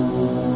Música